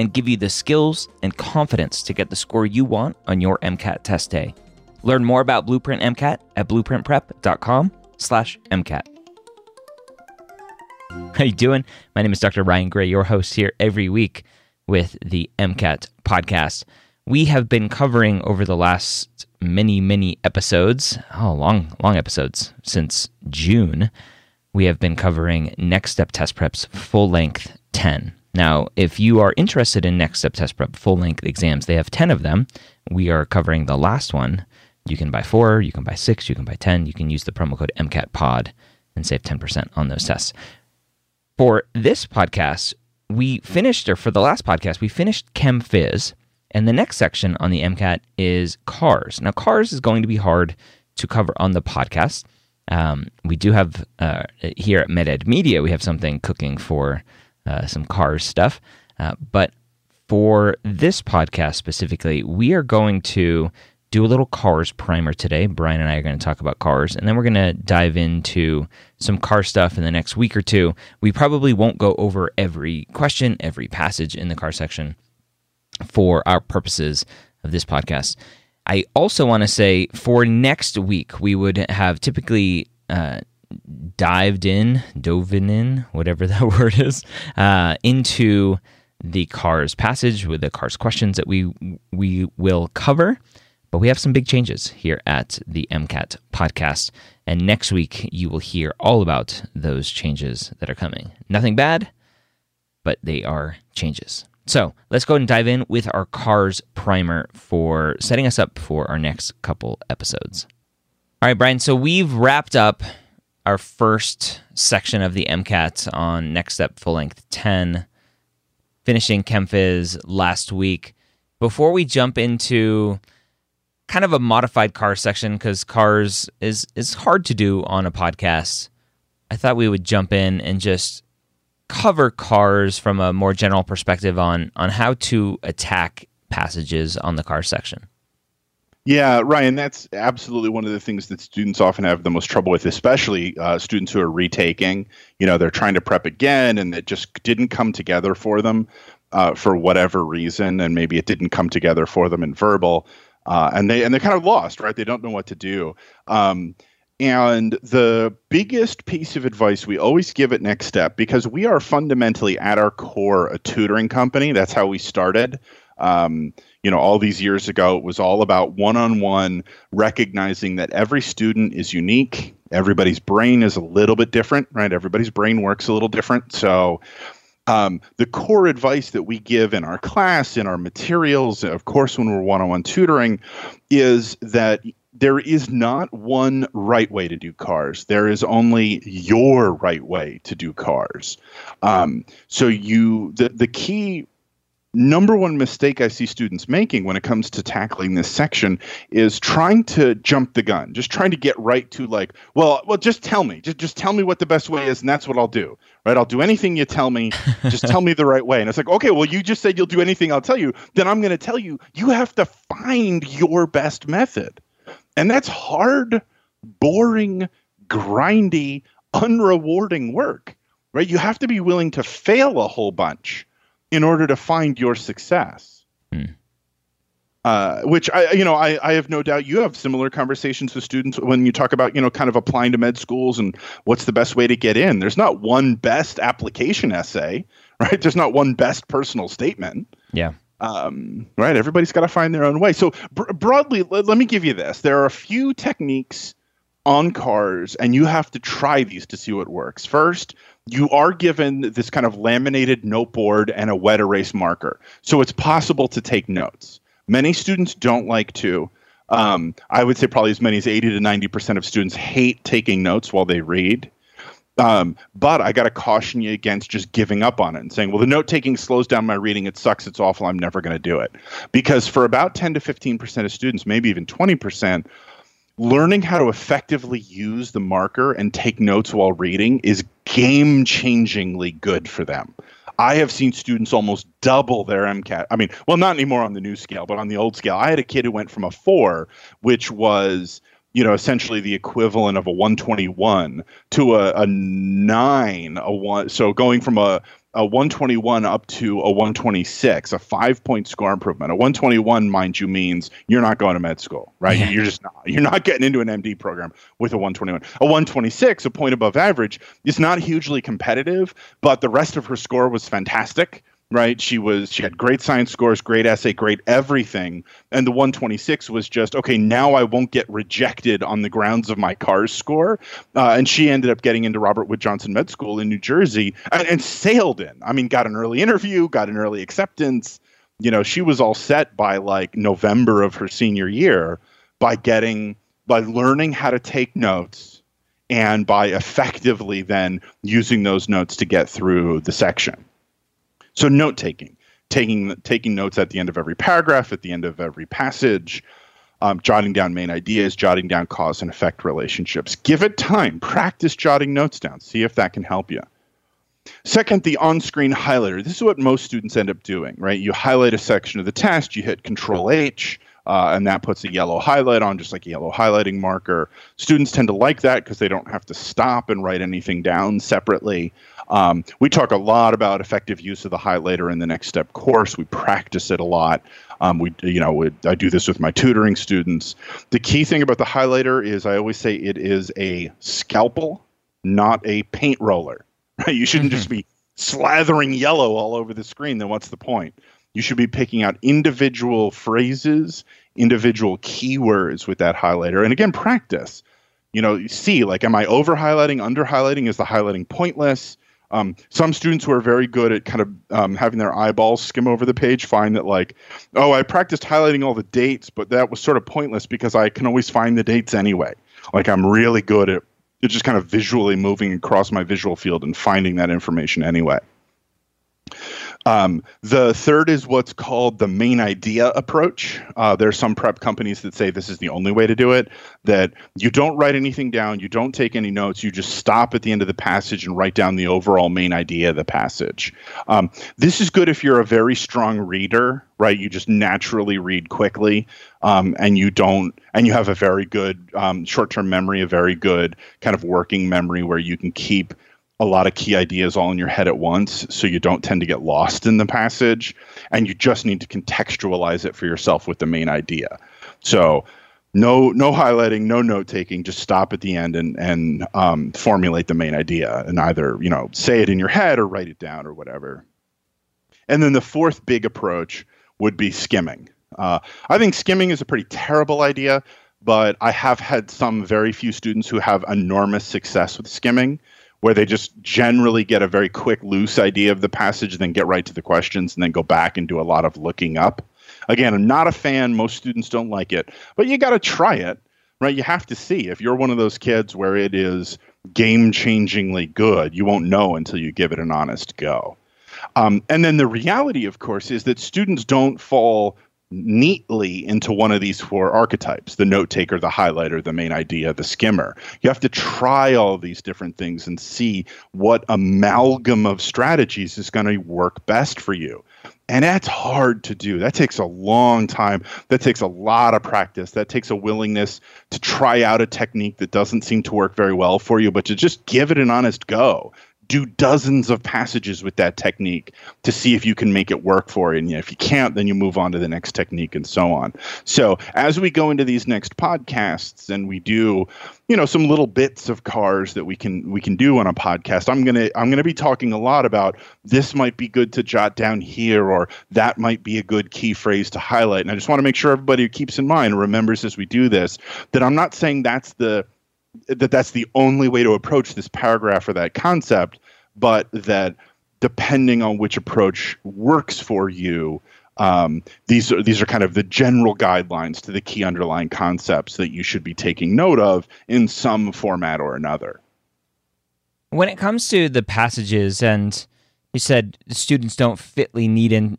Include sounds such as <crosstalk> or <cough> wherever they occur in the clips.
and give you the skills and confidence to get the score you want on your MCAT test day. Learn more about Blueprint MCAT at blueprintprep.com/mcat. How you doing? My name is Dr. Ryan Gray, your host here every week with the MCAT podcast. We have been covering over the last many, many episodes, oh, long, long episodes since June. We have been covering Next Step Test Preps full length 10. Now, if you are interested in Next Step Test Prep full length exams, they have 10 of them. We are covering the last one. You can buy four, you can buy six, you can buy 10. You can use the promo code MCATPOD and save 10% on those tests. For this podcast, we finished, or for the last podcast, we finished Chem Phys. And the next section on the MCAT is cars. Now, cars is going to be hard to cover on the podcast. Um, we do have uh, here at MedEd Media, we have something cooking for uh, some cars stuff. Uh, but for this podcast specifically, we are going to do a little cars primer today. Bryan and I are going to talk about cars, and then we're going to dive into some car stuff in the next week or two. We probably won't go over every question, every passage in the car section for our purposes of this podcast. I also want to say for next week, we would have typically uh, dived in, dove in, whatever <laughs> that word is, uh, into the cars passage with the cars questions that we we will cover. But we have some big changes here at the MCAT podcast. And next week, you will hear all about those changes that are coming. Nothing bad, but they are changes. So let's go and dive in with our cars primer for setting us up for our next couple episodes. All right, Bryan. So we've wrapped up our first section of the MCAT on Next Step Full Length 10, finishing Chem Phys last week. Before we jump into kind of a modified car section, because cars is, is hard to do on a podcast, I thought we would jump in and just cover cars from a more general perspective on, on how to attack passages on the car section. Yeah, Ryan, that's absolutely one of the things that students often have the most trouble with, especially uh, students who are retaking. You know, they're trying to prep again and it just didn't come together for them uh, for whatever reason, and maybe it didn't come together for them in verbal. Uh, and they and they're kind of lost, right? They don't know what to do. Um, and the biggest piece of advice we always give at Next Step, because we are fundamentally at our core a tutoring company. That's how we started. Um, you know, all these years ago, it was all about one on one, recognizing that every student is unique. Everybody's brain is a little bit different, right? Everybody's brain works a little different. So, um, the core advice that we give in our class, in our materials, of course, when we're one on one tutoring, is that there is not one right way to do cars. There is only your right way to do cars. Um, so you the the key number one mistake I see students making when it comes to tackling this section is trying to jump the gun, just trying to get right to like, well, well, just tell me, just just tell me what the best way is, and that's what I'll do. Right? I'll do anything you tell me. Just tell me the right way. And it's like, okay, well, you just said you'll do anything I'll tell you. Then I'm going to tell you. You have to find your best method, and that's hard, boring, grindy, unrewarding work. Right? You have to be willing to fail a whole bunch in order to find your success. Hmm. Uh, which I, you know, I, I have no doubt you have similar conversations with students when you talk about, you know, kind of applying to med schools and what's the best way to get in. There's not one best application essay, <laughs> right? There's not one best personal statement. Yeah. Um, right? Everybody's got to find their own way. So br- broadly, let, let me give you this: there are a few techniques on cars, and you have to try these to see what works. First, you are given this kind of laminated noteboard and a wet erase marker, so it's possible to take notes. Many students don't like to. Um, I would say probably as many as 80 to 90% of students hate taking notes while they read. Um, but I got to caution you against just giving up on it and saying, well, the note taking slows down my reading. It sucks. It's awful. I'm never going to do it. Because for about 10 to 15% of students, maybe even 20%, learning how to effectively use the marker and take notes while reading is game changingly good for them. I have seen students almost double their MCAT. I mean, well, not anymore on the new scale, but on the old scale. I had a kid who went from a four, which was you know, essentially the equivalent of a 121 to a, a nine, a one. So going from a, a 121 up to a 126, a five point score improvement. A 121, mind you, means you're not going to med school, right? Yeah. You're just not. You're not getting into an MD program with a 121. A 126, a point above average, is not hugely competitive, but the rest of her score was fantastic right? She was she had great science scores, great essay, great everything. And the 126 was just okay. Now I won't get rejected on the grounds of my CARS score. Uh, and she ended up getting into Robert Wood Johnson Med School in New Jersey and, and sailed in. I mean, got an early interview, got an early acceptance. You know, she was all set by like November of her senior year by getting by learning how to take notes and by effectively then using those notes to get through the section. So note taking, taking taking notes at the end of every paragraph, at the end of every passage, um, jotting down main ideas, jotting down cause and effect relationships. Give it time. Practice jotting notes down. See if that can help you. Second, the on-screen highlighter. This is what most students end up doing, right? You highlight a section of the test, you hit Control H, uh, and that puts a yellow highlight on, just like a yellow highlighting marker. Students tend to like that because they don't have to stop and write anything down separately. Um, we talk a lot about effective use of the highlighter in the next step course. We practice it a lot. Um, we, you know, we, I do this with my tutoring students. The key thing about the highlighter is I always say it is a scalpel, not a paint roller. <laughs> You shouldn't just be slathering yellow all over the screen. Then what's the point? You should be picking out individual phrases, individual keywords with that highlighter. And again, practice. You know, see, like, am I over highlighting, under highlighting? Is the highlighting pointless? Um, some students who are very good at kind of um, having their eyeballs skim over the page find that like, oh, I practiced highlighting all the dates, but that was sort of pointless because I can always find the dates anyway. Like I'm really good at just kind of visually moving across my visual field and finding that information anyway. Um, the third is what's called the main idea approach. Uh, there are some prep companies that say this is the only way to do it, that you don't write anything down, you don't take any notes, you just stop at the end of the passage and write down the overall main idea of the passage. Um, this is good if you're a very strong reader, right? You just naturally read quickly. Um, and you don't, and you have a very good um, short-term memory, a very good kind of working memory where you can keep a lot of key ideas all in your head at once so you don't tend to get lost in the passage and you just need to contextualize it for yourself with the main idea. So no no highlighting no note taking just stop at the end and and um, formulate the main idea and either you know say it in your head or write it down or whatever. And then the fourth big approach would be skimming. Uh, i think skimming is a pretty terrible idea but i have had some very few students who have enormous success with skimming where they just generally get a very quick, loose idea of the passage, then get right to the questions, and then go back and do a lot of looking up. Again, I'm not a fan. Most students don't like it, but you got to try it, right? You have to see. If you're one of those kids where it is game changingly good, you won't know until you give it an honest go. Um, and then the reality, of course, is that students don't fall neatly into one of these four archetypes the note taker, the highlighter, the main idea, the skimmer. You have to try all these different things and see what amalgam of strategies is going to work best for you. And that's hard to do. That takes a long time. That takes a lot of practice. That takes a willingness to try out a technique that doesn't seem to work very well for you, but to just give it an honest go do dozens of passages with that technique to see if you can make it work for you. And if you can't, then you move on to the next technique and so on. So as we go into these next podcasts and we do, you know, some little bits of cars that we can we can do on a podcast, I'm gonna I'm gonna be talking a lot about this might be good to jot down here or that might be a good key phrase to highlight. And I just want to make sure everybody keeps in mind, remembers as we do this, that I'm not saying that's the that that's the only way to approach this paragraph or that concept, but that depending on which approach works for you, um, these are these are kind of the general guidelines to the key underlying concepts that you should be taking note of in some format or another. When it comes to the passages, and you said students don't fitly need in,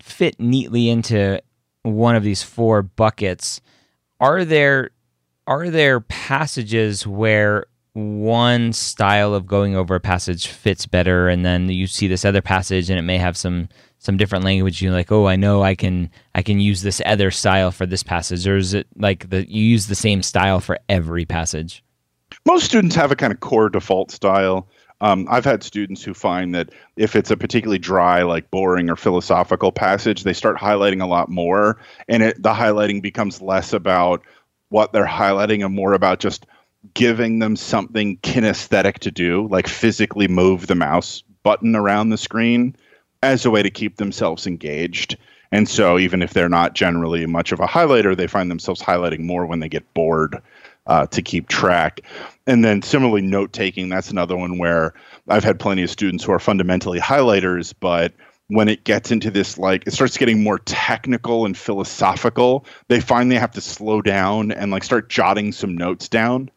fit neatly into one of these four buckets. Are there are there passages where one style of going over a passage fits better and then you see this other passage and it may have some some different language? You're like oh i know i can i can use this other style for this passage. Or is it like the you use the same style for every passage? Most students have a kind of core default style. Um, I've had students who find that if it's a particularly dry, like boring or philosophical passage, they start highlighting a lot more, and it, the highlighting becomes less about what they're highlighting and more about just giving them something kinesthetic to do, like physically move the mouse button around the screen as a way to keep themselves engaged. And so, even if they're not generally much of a highlighter, they find themselves highlighting more when they get bored uh, to keep track. And then, similarly, note taking that's another one where I've had plenty of students who are fundamentally highlighters, but when it gets into this like it starts getting more technical and philosophical they finally have to slow down and like start jotting some notes down.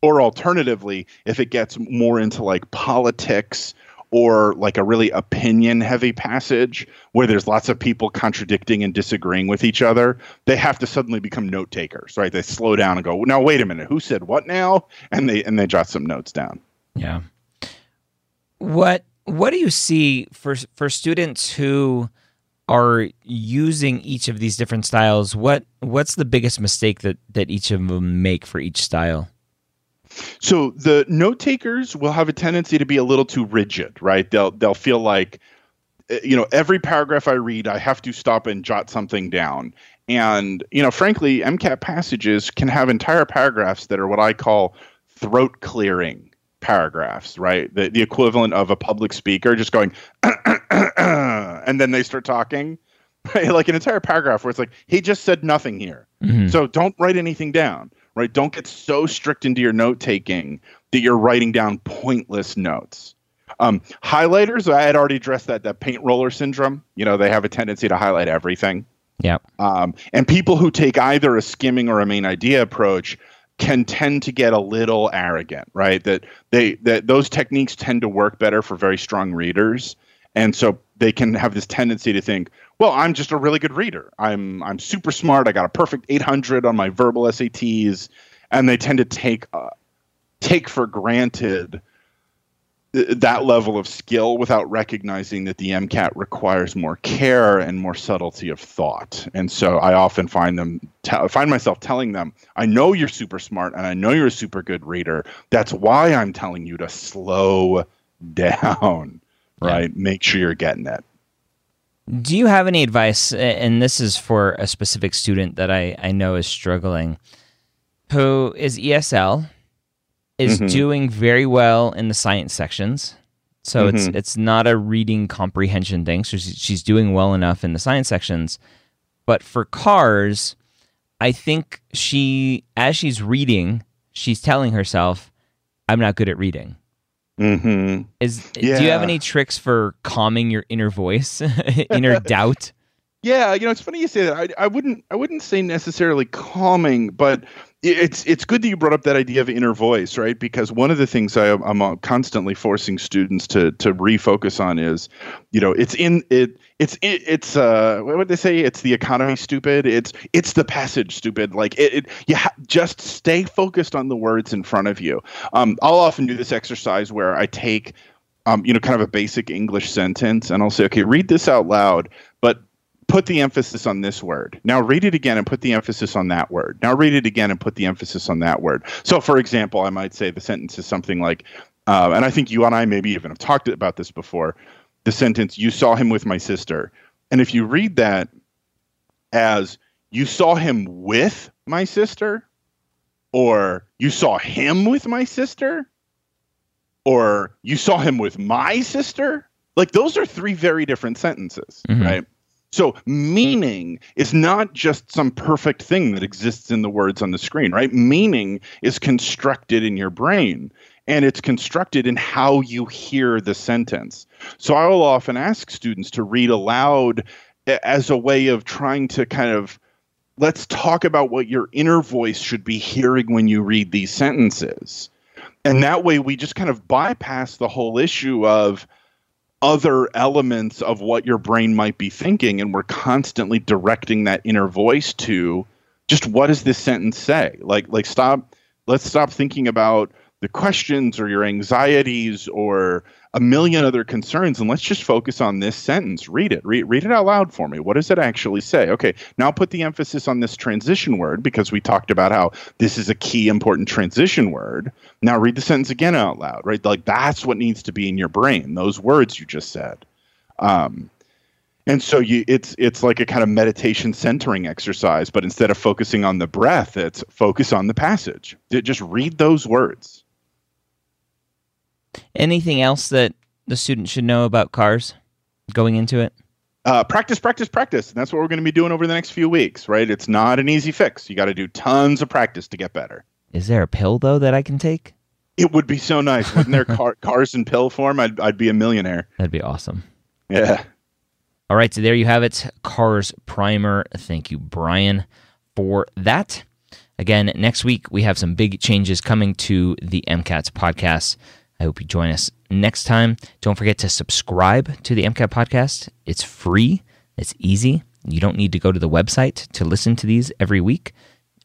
Or alternatively if it gets more into like politics or like a really opinion heavy passage where there's lots of people contradicting and disagreeing with each other they have to suddenly become note takers right? They slow down and go now wait a minute who said what now? And they and they jot some notes down. Yeah. What what do you see for for students who are using each of these different styles? What what's the biggest mistake that that each of them make for each style? So the note takers will have a tendency to be a little too rigid, right? They'll they'll feel like eh, you know every paragraph I read, I have to stop and jot something down. And you know, frankly, MCAT passages can have entire paragraphs that are what I call throat clearing paragraphs, right? The, the equivalent of a public speaker just going, <clears throat> and then they start talking. Right? <laughs> Like an entire paragraph where it's like, he just said nothing here. Mm-hmm. So don't write anything down, right? Don't get so strict into your note taking that you're writing down pointless notes. Um, highlighters, I had already addressed that, that paint roller syndrome. You know, they have a tendency to highlight everything. Yeah. Um, and people who take either a skimming or a main idea approach can tend to get a little arrogant, right? That they that those techniques tend to work better for very strong readers, and so they can have this tendency to think, well, I'm just a really good reader. I'm I'm super smart. I got a perfect 800 on my verbal SATs, and they tend to take uh, take for granted that level of skill without recognizing that the MCAT requires more care and more subtlety of thought. And so I often find them t- find myself telling them, "I know you're super smart and I know you're a super good reader. That's why I'm telling you to slow <laughs> down, right? Yeah. Make sure you're getting it." Do you have any advice and this is for a specific student that I I know is struggling who is ESL is mm-hmm. doing very well in the science sections. So mm-hmm. it's it's not a reading comprehension thing. So she's, doing well enough in the science sections. But for cars, I think she as she's reading, she's telling herself, "I'm not good at reading." Mm-hmm. Is yeah. do you have any tricks for calming your inner voice, <laughs> inner <laughs> doubt? Yeah, you know, it's funny you say that. I, I wouldn't I wouldn't say necessarily calming, but it's it's good that you brought up that idea of inner voice, right? Because one of the things I, am uh, constantly forcing students to to refocus on is, you know, it's in it it's it, it's uh what would they say? It's the economy stupid. It's it's the passage stupid. Like it, it you ha- just stay focused on the words in front of you. Um, I'll often do this exercise where I take um, you know, kind of a basic English sentence, and I'll say, okay, read this out loud, but put the emphasis on this word. Now read it again and put the emphasis on that word. Now read it again and put the emphasis on that word. So, for example, I might say the sentence is something like, uh, and I think you and I maybe even have talked about this before. The sentence, you saw him with my sister. And if you read that as you saw him with my sister, or you saw him with my sister, or you saw him with my sister, like those are three very different sentences, mm-hmm. right? So meaning is not just some perfect thing that exists in the words on the screen, right? Meaning is constructed in your brain and it's constructed in how you hear the sentence. So I will often ask students to read aloud as a way of trying to kind of let's talk about what your inner voice should be hearing when you read these sentences. And that way we just kind of bypass the whole issue of other elements of what your brain might be thinking and we're constantly directing that inner voice to just what does this sentence say? Like like stop let's stop thinking about the questions or your anxieties or a million other concerns and let's just focus on this sentence. Read it. Read, read it out loud for me. What does it actually say? Okay now put the emphasis on this transition word because we talked about how this is a key important transition word. Now read the sentence again out loud right? Like that's what needs to be in your brain those words you just said. Um, and so you it's it's like a kind of meditation centering exercise but instead of focusing on the breath it's focus on the passage. Just read those words Anything else that the student should know about cars going into it? Uh, practice, practice, practice. And that's what we're going to be doing over the next few weeks, right? It's not an easy fix. You got to do tons of practice to get better. Is there a pill, though, that I can take? It would be so nice. Wouldn't there <laughs> car- cars in pill form? I'd, I'd be a millionaire. That'd be awesome. Yeah. All right. So there you have it. Cars Primer. Thank you, Bryan, for that. Again, next week we have some big changes coming to the MCATS podcast. I hope you join us next time. Don't forget to subscribe to the MCAT podcast. It's free, it's easy. You don't need to go to the website to listen to these every week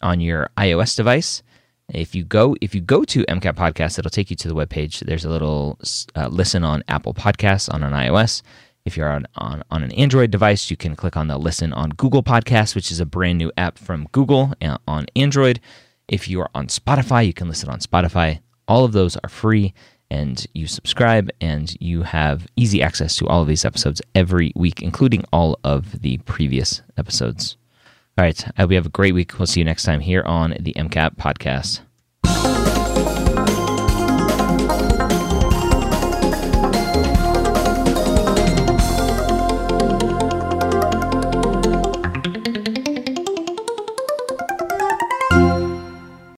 on your iOS device. If you go if you go to MCAT podcast, it'll take you to the webpage. There's a little uh, listen on Apple Podcasts on an iOS. If you're on, on, on an Android device, you can click on the listen on Google Podcasts, which is a brand new app from Google uh, on Android. If you are on Spotify, you can listen on Spotify. All of those are free and you subscribe and you have easy access to all of these episodes every week, including all of the previous episodes. All right. I hope you have a great week. We'll see you next time here on the MCAT podcast.